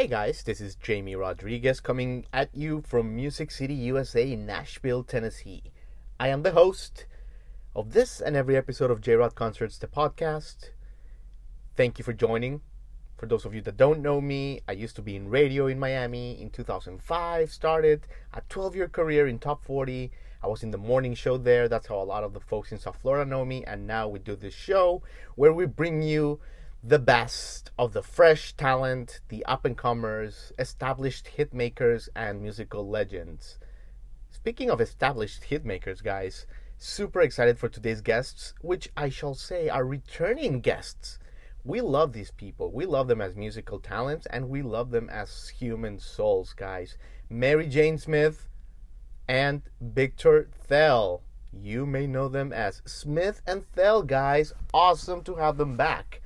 Hey guys, this is Jamie Rodriguez coming at you from Music City, USA, Nashville, Tennessee. I am the host of this and every episode of J Rod Concerts, the podcast. Thank you for joining. For those of you that don't know me, I used to be in radio in Miami in 2005, started a 12 year career in Top 40. I was in the morning show there. That's how a lot of the folks in South Florida know me. And now we do this show where we bring you the best of the fresh talent, the up and comers, established hit makers, and musical legends. Speaking of established hit makers, guys, super excited for today's guests, which I shall say are returning guests. We love these people. We love them as musical talents and we love them as human souls, guys. Mary Jane Smith and Victor Thell. You may know them as Smith and Thell, guys. Awesome to have them back.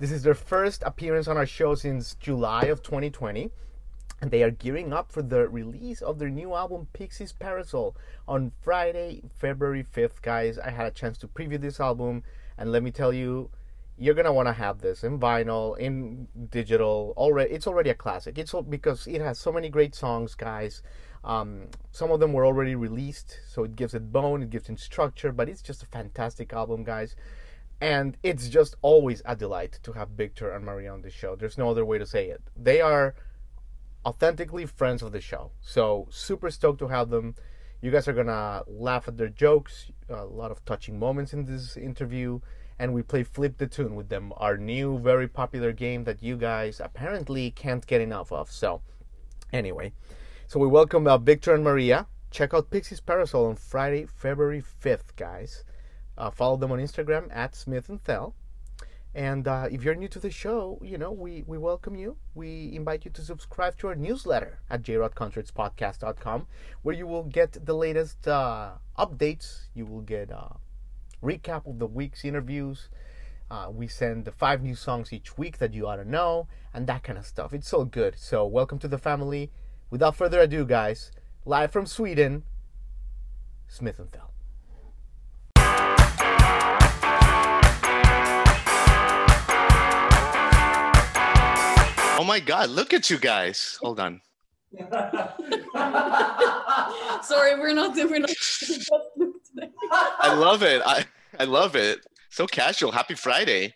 This is their first appearance on our show since July of 2020. And they are gearing up for the release of their new album, Pixie's Parasol, on Friday, February 5th, guys. I had a chance to preview this album, and let me tell you, you're gonna want to have this in vinyl, in digital. Already, it's already a classic. It's all, because it has so many great songs, guys. Um, some of them were already released, so it gives it bone, it gives it structure. But it's just a fantastic album, guys and it's just always a delight to have Victor and Maria on the show. There's no other way to say it. They are authentically friends of the show, so super stoked to have them. You guys are gonna laugh at their jokes. A lot of touching moments in this interview, and we play Flip the Tune with them, our new very popular game that you guys apparently can't get enough of. So, anyway, so we welcome uh, Victor and Maria. Check out Pixie's Parasol on Friday, February 5th, guys. Uh, follow them on Instagram at Smith and Thell. And uh, if you're new to the show, you know, we, we welcome you. We invite you to subscribe to our newsletter at jrodconcertspodcast.com, where you will get the latest uh, updates. You will get a recap of the week's interviews. Uh, we send the five new songs each week that you ought to know, and that kind of stuff. It's so good. So, welcome to the family. Without further ado, guys, live from Sweden, Smith and Thell. Oh my God, look at you guys. Hold on. Sorry, we're not we're not today. I love it. I, I love it. So casual. Happy Friday.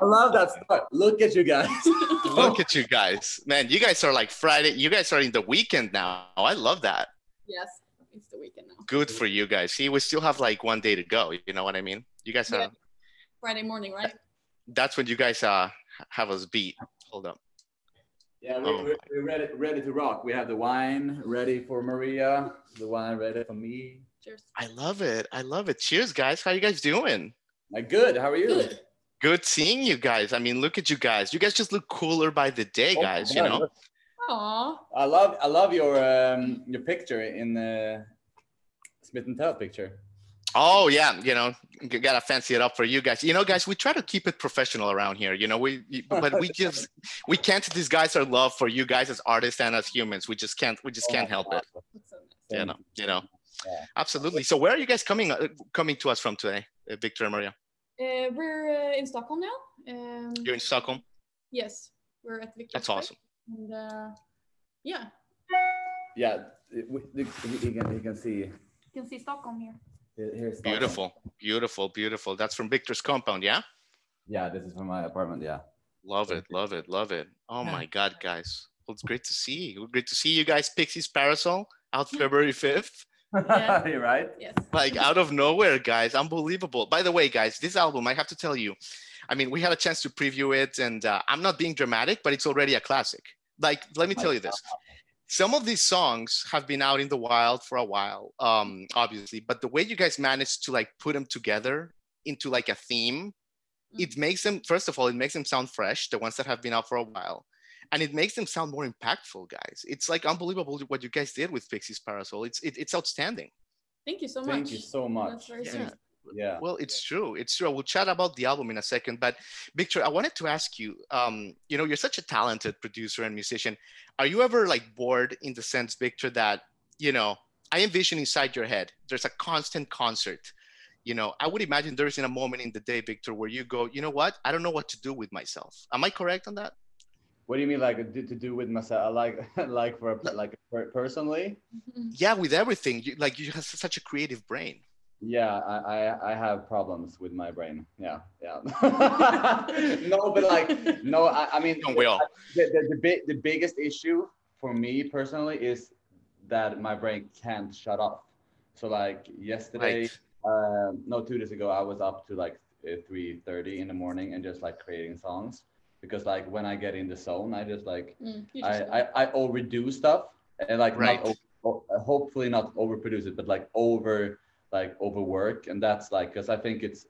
I love that start. Look at you guys. Look at you guys. Man, you guys are like Friday. You guys are in the weekend now. I love that. Yes, it's the weekend now. Good for you guys. See, we still have like one day to go. You know what I mean? You guys are, Yeah. Friday morning, right? that's when you guys uh have us beat. Hold up. Yeah, we, Oh. we're, we're ready, ready to rock. We have the wine ready for Maria, the wine ready for me. Cheers. I love it. I love it. Cheers, guys. How you guys doing? Like, good. How are you? Good. Good seeing you guys. I mean, look at you guys. You guys just look cooler by the day, Oh, guys. You know. look. Aw. I love, I love your um your picture in the Smith and Thell picture. Oh yeah, you know, g- gotta fancy it up for you guys. You know, guys, we try to keep it professional around here. You know, we but we just we can't disguise our love for you guys as artists and as humans. We just can't we just can't help it. That's so nice. You know, you know. Absolutely. So where are you guys coming uh, coming to us from today, uh, Victor and Maria? Uh, we're uh, in Stockholm now. Um, You're in Stockholm. yes, we're at Victor's That's awesome. And uh, yeah, Yeah, it- we- he, he can he can see. you can see Stockholm here. Here- Here's Stockholm. Beautiful, beautiful, beautiful. That's from Victor's compound, yeah. Yeah, this is from my apartment. Yeah. Love it, love it, love it. Oh Yeah. my God, guys. Well, it's great to see you. Great to see you guys. Pixie's Parasol out February 5th. Yeah. You're right. Yes. like out of nowhere, guys. Unbelievable. By the way, guys, this album, I have to tell you, I mean, we had a chance to preview it, and uh, I'm not being dramatic, but it's already a classic. Like, let me tell you this. Some of these songs have been out in the wild for a while, um, obviously, but the way you guys managed to like put them together into like a theme, it makes them, first of all, it makes them sound fresh, the ones that have been out for a while. And it makes them sound more impactful, guys. It's like unbelievable what you guys did with Pixie's Parasol. It's it, it's outstanding. Thank you so much. Thank you so much. That's very Yeah. Well, it's true. It's true. We'll chat about the album in a second. But Victor, I wanted to ask you, um, you know, you're such a talented producer and musician. Are you ever like bored in the sense, Victor, that, you know, I envision inside your head, there's a constant concert. You know, I would imagine there's in a moment in the day, Victor, where you go, you know what? I don't know what to do with myself. Am I correct on that? What do you mean, like to, to do with myself? Like, like for like personally? Yeah, with everything. You, like you have such a creative brain. Yeah, I, I I have problems with my brain. Yeah, yeah. no, but like, no, I, I mean, Don't we all? the, the, the, big, the biggest issue for me personally is that my brain can't shut off. So like yesterday, Right. um, no, two days ago, I was up to like three thirty in the morning and just like creating songs because like when I get in the zone, I just like Mm, you I, I, I overdo stuff and like Right. not o- o- hopefully not overproduce it, but like over like overwork, and that's like because I think it's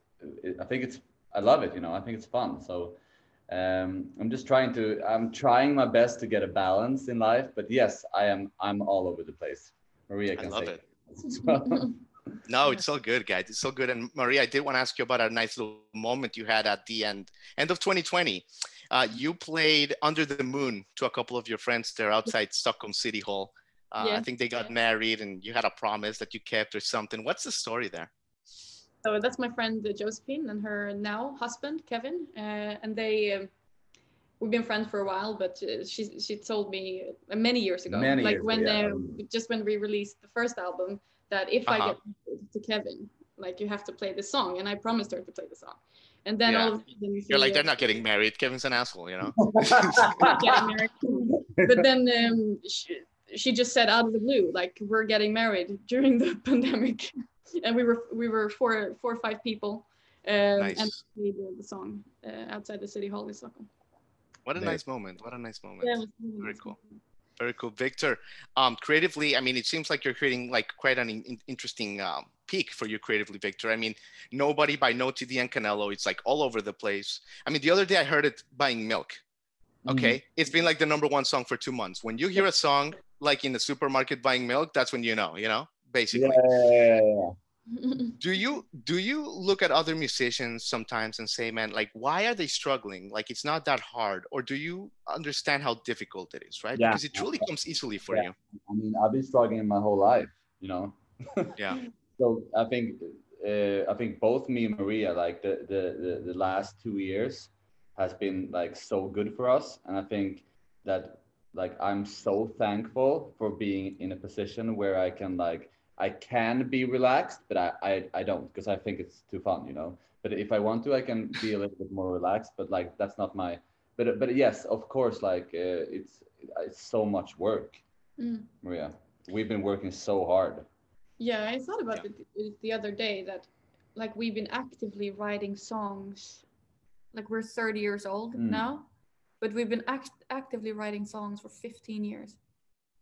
I think it's I love it, you know. I think it's fun. So um, I'm just trying to I'm trying my best to get a balance in life, but yes, I am I'm all over the place. Maria I love say it. No, it's so good, guys. It's so good. And Maria, I did want to ask you about a nice little moment you had at the end, end of 2020. Uh, you played Under the Moon to a couple of your friends there outside Stockholm City Hall. Uh, I think they got married and you had a promise that you kept or something. What's the story there? So that's my friend uh, Josephine and her now husband Kevin, uh, and they. Um, We've been friends for a while, but uh, she she told me uh, many years ago, Many like years when ago, yeah. uh, just when we released the first album, that if I Uh-huh. get to Kevin, like you have to play this song, and I promised her to play the song, and then Yeah. all of a sudden You're she, like, uh, they're not getting married. Kevin's an asshole, you know? not getting married. but then um, she, she just said out of the blue, like we're getting married during the pandemic, and we were we were four four or five people, um, and Nice. played the, the song uh, outside the city hall in Stockholm. What a Nice. nice moment. What a nice moment. Yeah, really Very nice. cool. Very cool. Victor, um, creatively, I mean, it seems like you're creating like quite an in- interesting um, peak for you creatively, Victor. I mean, Nobody by NOTD and Catello, it's like all over the place. I mean, the other day I heard it buying milk. Okay. It's been like the number one song for two months. When you hear a song like in the supermarket buying milk, that's when you know, you know, Yeah, basically. yeah, yeah, yeah. Do you do you look at other musicians sometimes and say, man, like why are they struggling? Like it's not that hard, or do you understand how difficult it is, right? Yeah. Because it truly comes easily for Yeah. you. I mean, I've been struggling my whole life, you know. Yeah. So I think uh, I think both me and Maria, like the, the the the last two years, has been like so good for us, and I think that like I'm so thankful for being in a position where I can like I can be relaxed, but I I, I don't because I think it's too fun, you know. But if I want to, I can be a little bit more relaxed. But like that's not my. But but yes, of course, like uh, it's it's so much work, Mm. Maria. We've been working so hard. Yeah, I thought about it the other day that like we've been actively writing songs, like we're 30 years old Mm. now, but we've been act- actively writing songs for 15 years.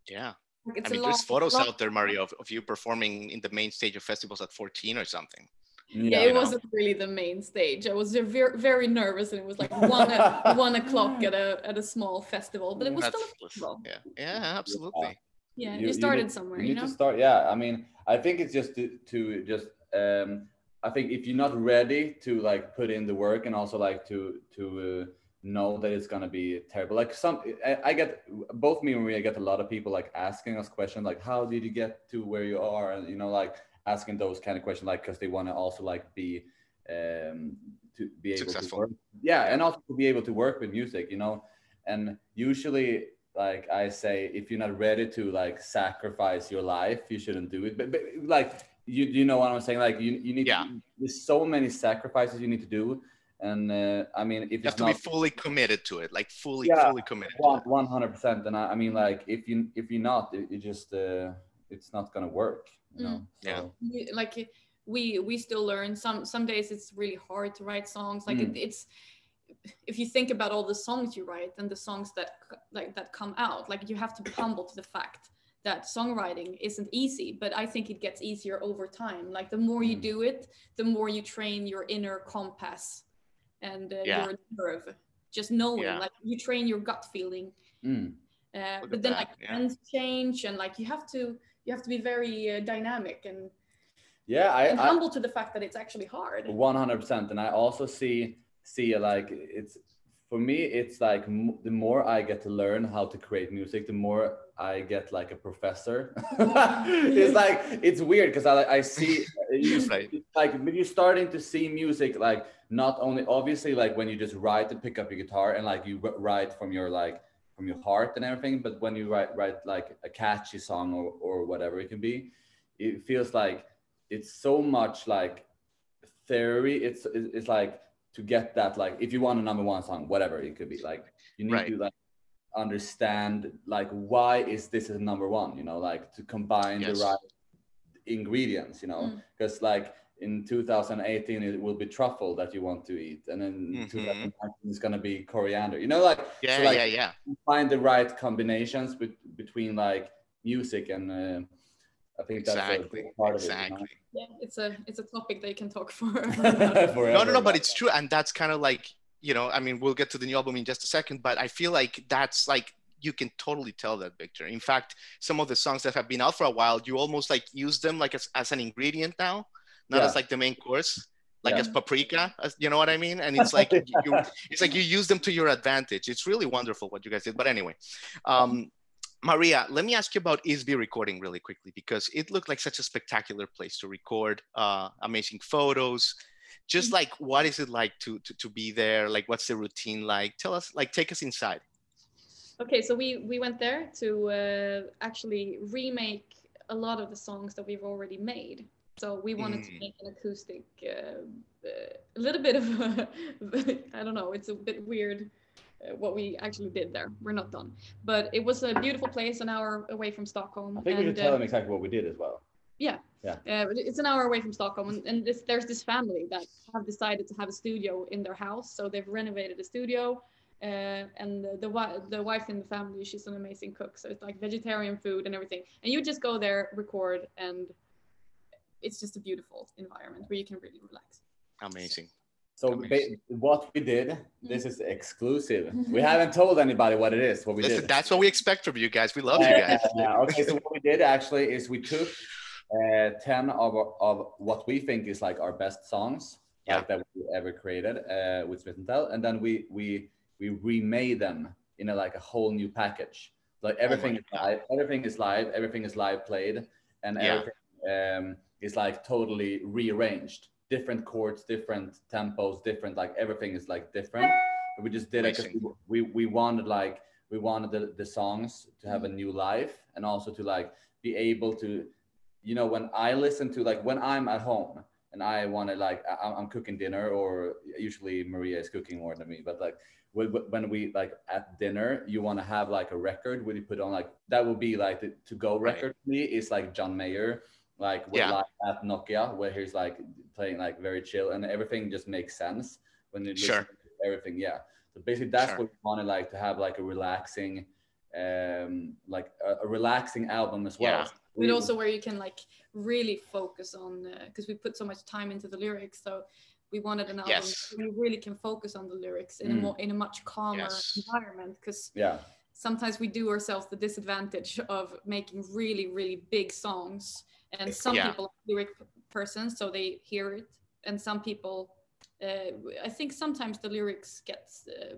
Yeah. Like, it's I a mean, there's long- photos long out there, Maria, of, of you performing in the main stage of festivals at 14 or something. Yeah, you it know. wasn't really the main stage. I was very, very nervous, and it was like one o- one o'clock at a at a small festival, but it was still a festival. yeah, yeah, absolutely. Yeah, You- you, started need- somewhere, you you, need to start yeah i mean i think it's just to, to just um i think if you're not ready to like put in the work and also like to to uh, know that it's gonna be terrible. Like some I, I get both me and maria get a lot of people like asking us questions like how did you get to where you are? And you know like asking those kind of questions like because they want to also like be um to be able Successful. to work. Yeah and also to be able to work with music you know? And usually like i say if you're not ready to like sacrifice your life you shouldn't do it. But, but like you you know what i'm saying? Like you, you need Yeah. to, there's so many sacrifices you need to do and uh, i mean if You have it's to be fully committed to it, like fully, Yeah. fully committed. to one it. one hundred percent and I, I mean like if you if you're not it, it just uh it's not gonna work you know Yeah. so, We- like we we still learn some some days it's really hard to write songs like Mm. it, it's if you think about all the songs you write and the songs that like that come out like you have to be humble to the fact that songwriting isn't easy but i think it gets easier over time like the more you Mm. do it the more you train your inner compass and uh, Yeah. your nerve just knowing Yeah. like you train your gut feeling mm, uh, but then that, like yeah. trends change and like you have to you have to be very uh, dynamic and Yeah, I, and I humble to the fact that it's actually hard. 100% and i also see see like it's for me it's like m- the more i get to learn how to create music the more i get like a professor it's like it's weird because i i see you, Right. like you're starting to see music like not only obviously like when you just write and pick up your guitar and like you write from your like from your heart and everything but when you write write like a catchy song or, or whatever it can be it feels like it's so much like theory it's it's like to get that like if you want a number one song whatever it could be like you need Right. to like understand like why is this a number one you know like to combine Yes. the right ingredients you know Mm. because like in 2018 it will be truffle that you want to eat and then Mhm. 2019 it's going to be coriander you know like Yeah, so, like, yeah, yeah. find the right combinations bet- between like music and uh, i think that's a Exactly. big part of Exactly. Yeah, it's a it's a topic they can talk for. it you about. know? No, no, no, but it's true. And that's kind of like, you know, I mean, we'll get to the new album in just a second, but I feel like that's like, you can totally tell that, Victor. In fact, some of the songs that have been out for a while, you almost like use them like as, as an ingredient now, not Yeah. as like the main course, like Yeah. as paprika, as, you know what I mean? And it's like, you, it's like you use them to your advantage. It's really wonderful what you guys did. But anyway, um, Maria, let me ask you about Isby recording really quickly because it looked like such a spectacular place to record, uh, amazing photos. Just like, what is it like to, to to be there? Like, what's the routine like? Tell us, like, take us inside. Okay, so we we went there to uh, actually remake a lot of the songs that we've already made. So we wanted to Mm. make an acoustic, uh, uh, a little bit of, a, I don't know, it's a bit weird uh, what we actually did there. We're not done, but it was a beautiful place, an hour away from Stockholm. i think we should tell uh, them exactly what we did as well uh, but it's an hour away from Stockholm, and, and this, there's this family that have decided to have a studio in their house. So they've renovated the studio, uh, and the the, the wife in the family, she's an amazing cook. So it's like vegetarian food and everything. And you just go there, record, and it's just a beautiful environment where you can really relax. Amazing. so Amazing. ba- what we did this is exclusive we haven't told anybody what it is what we Listen, did that's what we expect from you guys. We love you guys. yeah, okay, so what we did actually is we took uh, 10 of, of what we think is like our best songs Yeah. like that we ever created uh, with Smith and Thell, and then we we we remade them in a like a whole new package. Like everything is live, everything is live, everything is live played, and Yeah. everything um, is like totally rearranged. Different chords, different tempos, different like everything is like different. We just did it we, we wanted like we wanted the, the songs to have a mm. new life and also to like be able to you know when i listen to like when i'm at home and i want to like I, i'm cooking dinner or usually maria is cooking more than me but like when, we like at dinner you want to have like a record where you put on like that would be like the to go Right. record for me is like john mayer like with Yeah. like at nokia where he's like playing like very chill and everything just makes sense when you listen Sure. to everything yeah so basically that's Sure. what we wanted like to have like a relaxing um like a, a relaxing album as well Yeah. But also where you can like really focus on because we put so much time into the lyrics. So we wanted an album Yes. where you really can focus on the lyrics in a Mm. more in a much calmer Yes. environment because yeah sometimes we do ourselves the disadvantage of making really really big songs and some Yeah. people are lyric p- persons so they hear it and some people uh, i think sometimes the lyrics gets uh,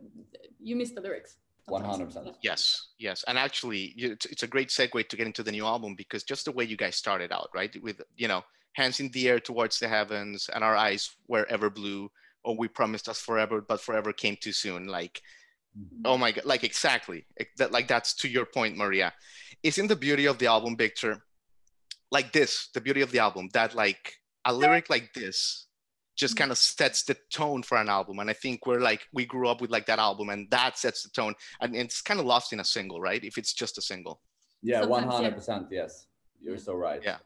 you miss the lyrics sometimes. 100%. Yes, yes, and actually, it's, it's a great segue to get into the new album because just the way you guys started out, right, with you know, hands in the air towards the heavens, and our eyes were ever blue, or we promised us forever, but forever came too soon. Like, oh my god, like exactly, that, like that's to your point, Maria. Isn't the beauty of the album, Victor, like this? The beauty of the album that like a lyric like this just kind of sets the tone for an album. And i think we're like we grew up with like that album and that sets the tone. And it's kind of lost in a single right? If it's just a single. Yeah Sometimes, 100% yes. You're so right. Yeah.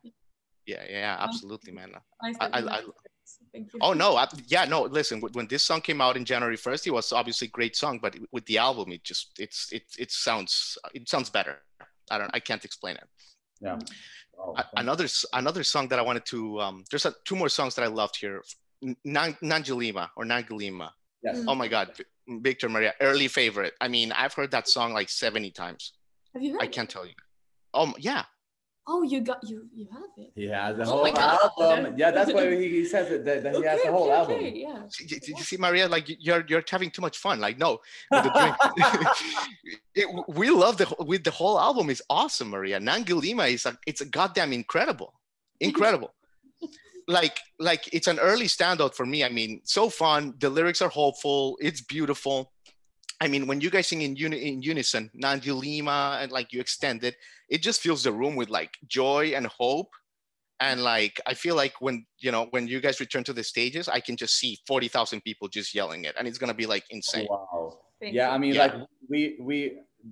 yeah yeah absolutely man. Nice I- that I- like the lyrics. Thank you. oh no I, yeah no listen when this song came out in january 1st it was obviously a great song but with the album it just it's it, it sounds it sounds better. I don't i can't explain it. Yeah. Oh, another another song that i wanted to um there's a, two more songs that i loved here. N- Nan- nanjalima or nangalima. Yes. Mm. oh my god Vi- victor maria early favorite. I mean i've heard that song like 70 times. Have you heard I can't tell you. Um, yeah, Oh, you got you you have it. He has the Oh whole God. album. Yeah, that's why he, he says it, that, that he has the whole okay, album. okay, yeah. Did you see, Maria? Like you're you're having too much fun. Like no, with the drink. It- we love the with the whole album is awesome, Maria. Nangilima is a it's a goddamn incredible, incredible. like like it's an early standout for me. I mean, so fun. The lyrics are hopeful. It's beautiful. I mean, when you guys sing in, uni- in unison, Nangilima, and like you extend it, it just fills the room with like joy and hope. And like I feel like when you know when you guys return to the stages, I can just see forty thousand people just yelling it, and it's gonna be like insane. Wow. Thank yeah, you. I mean, Yeah. like we we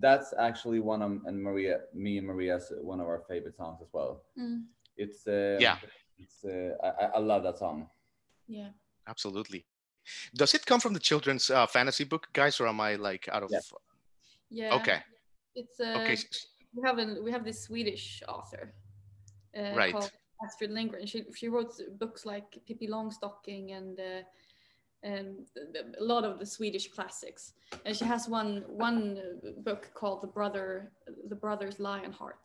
that's actually one of and Maria, me and Maria's one of our favorite songs as well. Mm, It's uh, Yeah. It's uh, I, I- I love that song. yeah. Absolutely. Does it come from the children's uh, fantasy book, guys, or am I like out of? Yeah. Yeah. Okay. It's uh, Okay. we have a we have this Swedish author, uh, Right. called Astrid Lindgren. She she wrote books like Pippi Longstocking and uh, and th- th- a lot of the Swedish classics. And she has one one uh, book called The Brother The Brother's Lionheart.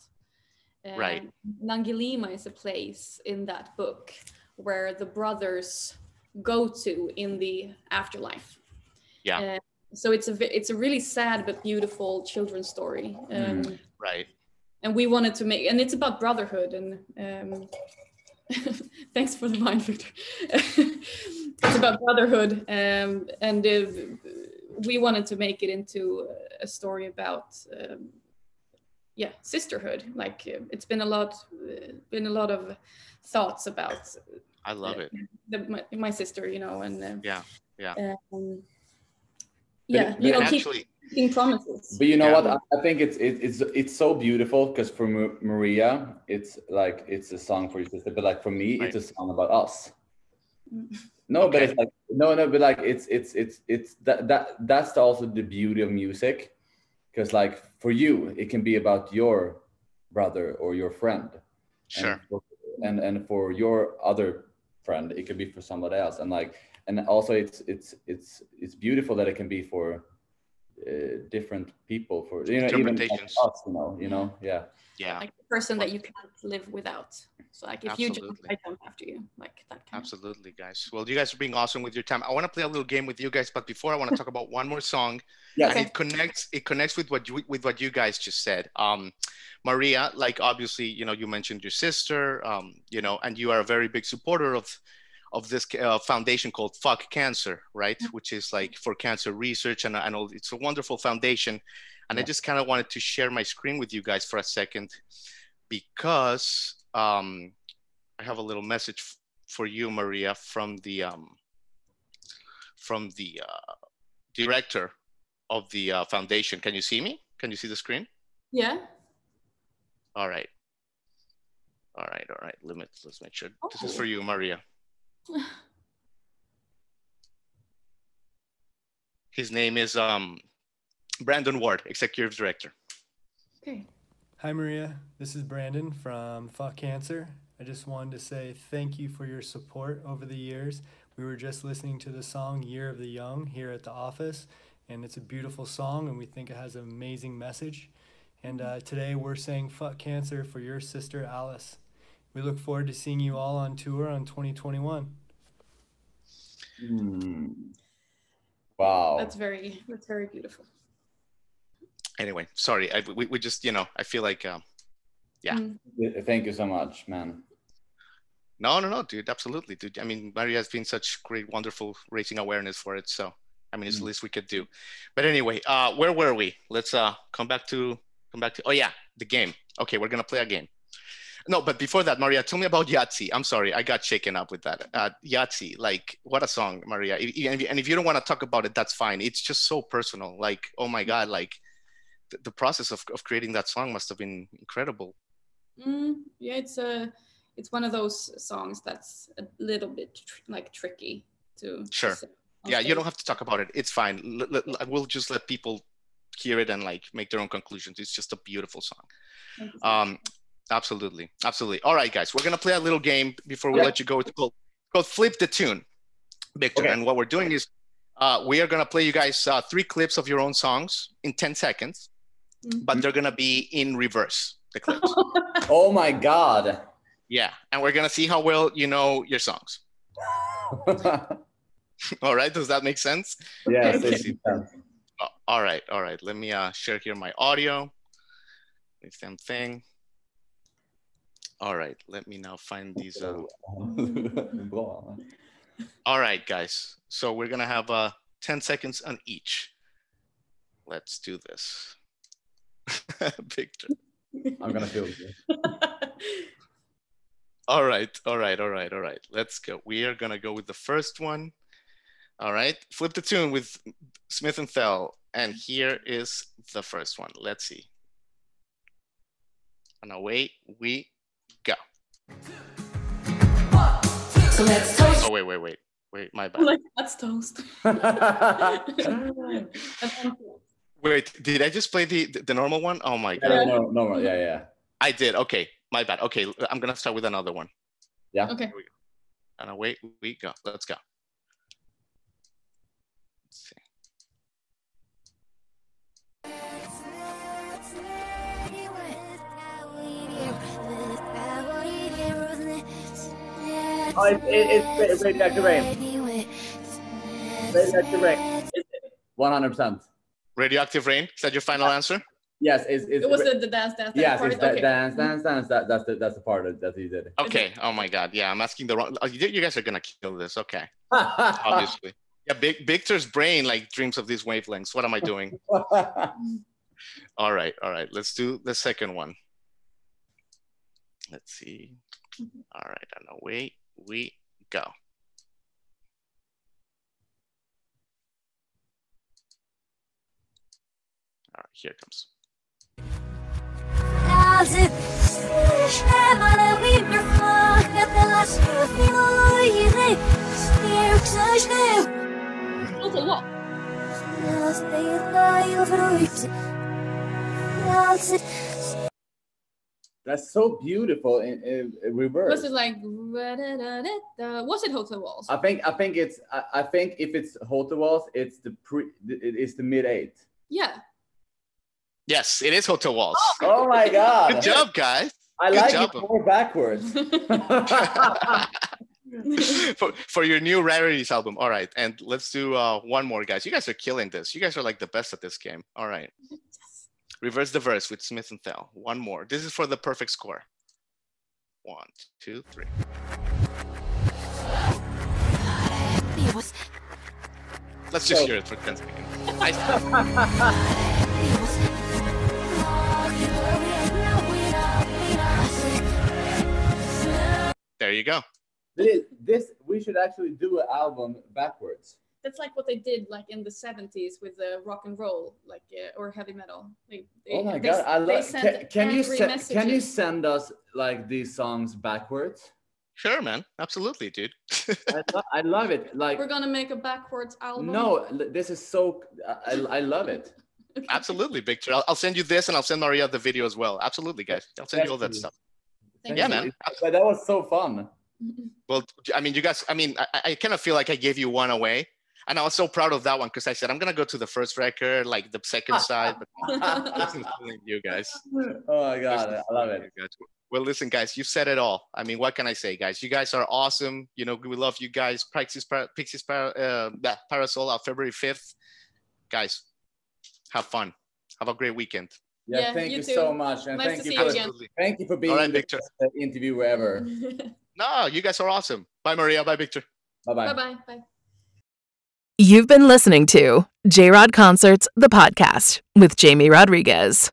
Uh, Right. Nangilima is a place in that book where the brothers go to in the afterlife. Yeah. Uh, so it's a it's a really sad but beautiful children's story. Um, Mm. Right. and we wanted to make and it's about brotherhood and um, thanks for the wine victor it's about brotherhood um, and uh, we wanted to make it into a story about um, yeah sisterhood like uh, it's been a lot uh, been a lot of thoughts about I love it. the, my, my sister you know and uh, Yeah, yeah. um, yeah it- you but know keep Actually, keeping promises But you know Yeah. what? I, I think it's it, it's it's so beautiful because for Ma- Maria, it's like it's a song for your sister, but like for me, it's a song about us. No, but it's like no, no, but like it's it's it's it's that that that's also the beauty of music, because like for you, it can be about your brother or your friend, sure. and for, and and for your other friend, it could be for somebody else, and like and also it's it's it's it's beautiful that it can be for different people for you know even like us, you know, you know, yeah. Yeah, like the person that you can't live without. So like if you jump, Absolutely. I jump after you, like that kind absolutely, guys. Well, you guys are being awesome with your time. I want to play a little game with you guys, but before I want to talk about one more song, Yeah. and it connects. It connects with what you with what you guys just said. Um, Maria, like obviously, you know, you mentioned your sister, um, you know, and you are a very big supporter of of this uh, foundation called Fuck Cancer, right? Which is like for cancer research and and all. It's a wonderful foundation, and I just kind of wanted to share my screen with you guys for a second because um, I have a little message f- for you, Maria, from the um, from the uh, director of the uh, foundation. Can you see me? Can you see the screen? Yeah. All right. All right. All right. Limit. Let's make sure. This is for you, Maria. His name is um, Brandon Ward, executive director. Okay. Hi, Maria. This is Brandon from Fuck Cancer. I just wanted to say thank you for your support over the years. We were just listening to the song Year of the Young here at the office, and it's a beautiful song, and we think it has an amazing message. And uh, today we're saying Fuck Cancer for your sister Alice. We look forward to seeing you all on tour on 2021. Hmm. Wow. That's very that's very beautiful. Anyway, sorry. I, we, we just, you know, I feel like, um, Yeah. Mm. Thank you so much, man. no, no, no, dude. Absolutely, dude. I mean, Maria has been such great, wonderful raising awareness for it. So, I mean, it's the Mm. least we could do. But anyway, uh, where were we? Let's uh, come back to, come back to, oh yeah, the game. Okay, we're going to play a game. No, but before that, Maria, tell me about Yahtzee. I'm sorry, I got shaken up with that. Uh, Yahtzee, like, what a song, Maria. If- And if, and if you don't want to talk about it, that's fine. It's just so personal. Like, oh my God, like, the, the process of, of creating that song must have been incredible. Mm, yeah, it's a it's one of those songs that's a little bit tr- like tricky to to Sure. on Yeah, you don't have to talk about it. It's fine. L- l- we'll just let people hear it and like make their own conclusions. It's just a beautiful song. Thank you so much. Um, absolutely, absolutely. All right, guys, we're gonna play a little game before we Yeah. let you go. It's called, called Flip the Tune, Victor. Okay. And what we're doing is uh, we are gonna play you guys uh, three clips of your own songs in ten seconds, Mhm. but they're gonna be in reverse. the clips. Oh my god. yeah, and we're gonna see how well you know your songs. All right, does that make sense? yes, Okay. all right, all right. Let me uh, share here my audio. Same thing. All right, let me now find these. Uh... All right, guys. So we're gonna have uh, 10 seconds on each. Let's do this. Victor. I'm gonna feel. All right, all right, all right, all right. Let's go. We are gonna go with the first one. All right, flip the tune with Smith and Thell, and here is the first one. Let's see. And away we. So let's toast. Oh wait, wait, wait, wait. My bad. like that's toast. Wait, did I just play the the normal one? Oh my god, no, no, no, no, yeah, yeah. I did. Okay, my bad. Okay, I'm gonna start with another one. Yeah. Okay. And away we go. Let's go. Let's see. Oh, it, it, it's radioactive rain. Radioactive rain. One hundred percent. Radioactive Rain. Is that your final answer? Yes, it's, it's It was the, the dance dance dance yes, part. it's that okay. dance, dance, dance. That, that's the that's the part that, that he did. Okay. Oh my god. Yeah, I'm asking the wrong. oh, You you guys are gonna kill this. Okay. Obviously. Yeah. Big Victor's brain like dreams of these wavelengths. What am I doing? All right. All right. Let's do the second one. Let's see. Mm-hmm. All right. And away we go. All right. Here it comes. Låter a lot. That's so beautiful in, in, in reverse. Was it like was it Hotel Walls? I think I think it's I, I think if it's Hotel Walls, it's the pre it's the mid eight. Yeah. Yes, it is Hotel Walls. Oh my god! Good job, guys. I Good like job. it more backwards. for, for your new rarities album. All right, and let's do uh, one more, guys. You guys are killing this. You guys are like the best at this game. All right, reverse the verse with Smith and Thell. One more. This is for the perfect score. One, two, three. Let's just So- hear it for ten seconds. There you go. this, this we should actually do an album backwards. That's like what they did like in the 70s with the rock and roll, like uh, or heavy metal. They, they, Oh my they- god! I love. sent Can, can you angry se- can you send us like these songs backwards? Sure, man. Absolutely, dude. I, lo- I love it. Like We're gonna make a backwards album. no, this is so. I, I I love it. Absolutely, Victor. I'll, I'll send you this and I'll send Maria the video as well. Absolutely, guys. I'll send you all that Yes, stuff. Thank Yeah, you. man. But that was so fun. Well, I mean, you guys, I mean, I, I kind of feel like I gave you one away. And I was so proud of that one because I said, I'm going to go to the first record, like the second side. But this is you guys. Oh my god! I love it. Well, listen, guys, you said it all. I mean, what can I say, guys? You guys are awesome. You know, we love you guys. Pixies, Par- Pixies Par- uh, that Parasol out February 5th. Guys, have fun. Have a great weekend. Yeah, Yeah, thank you you, too. so much, and Nice thank to you see for you again. Thank you for being All right, the Victor. best interview ever. No, you guys are awesome. Bye, Maria. Bye, Victor. Bye bye. bye bye. Bye. You've been listening to J Rod Concerts, the podcast with Jamie Rodriguez.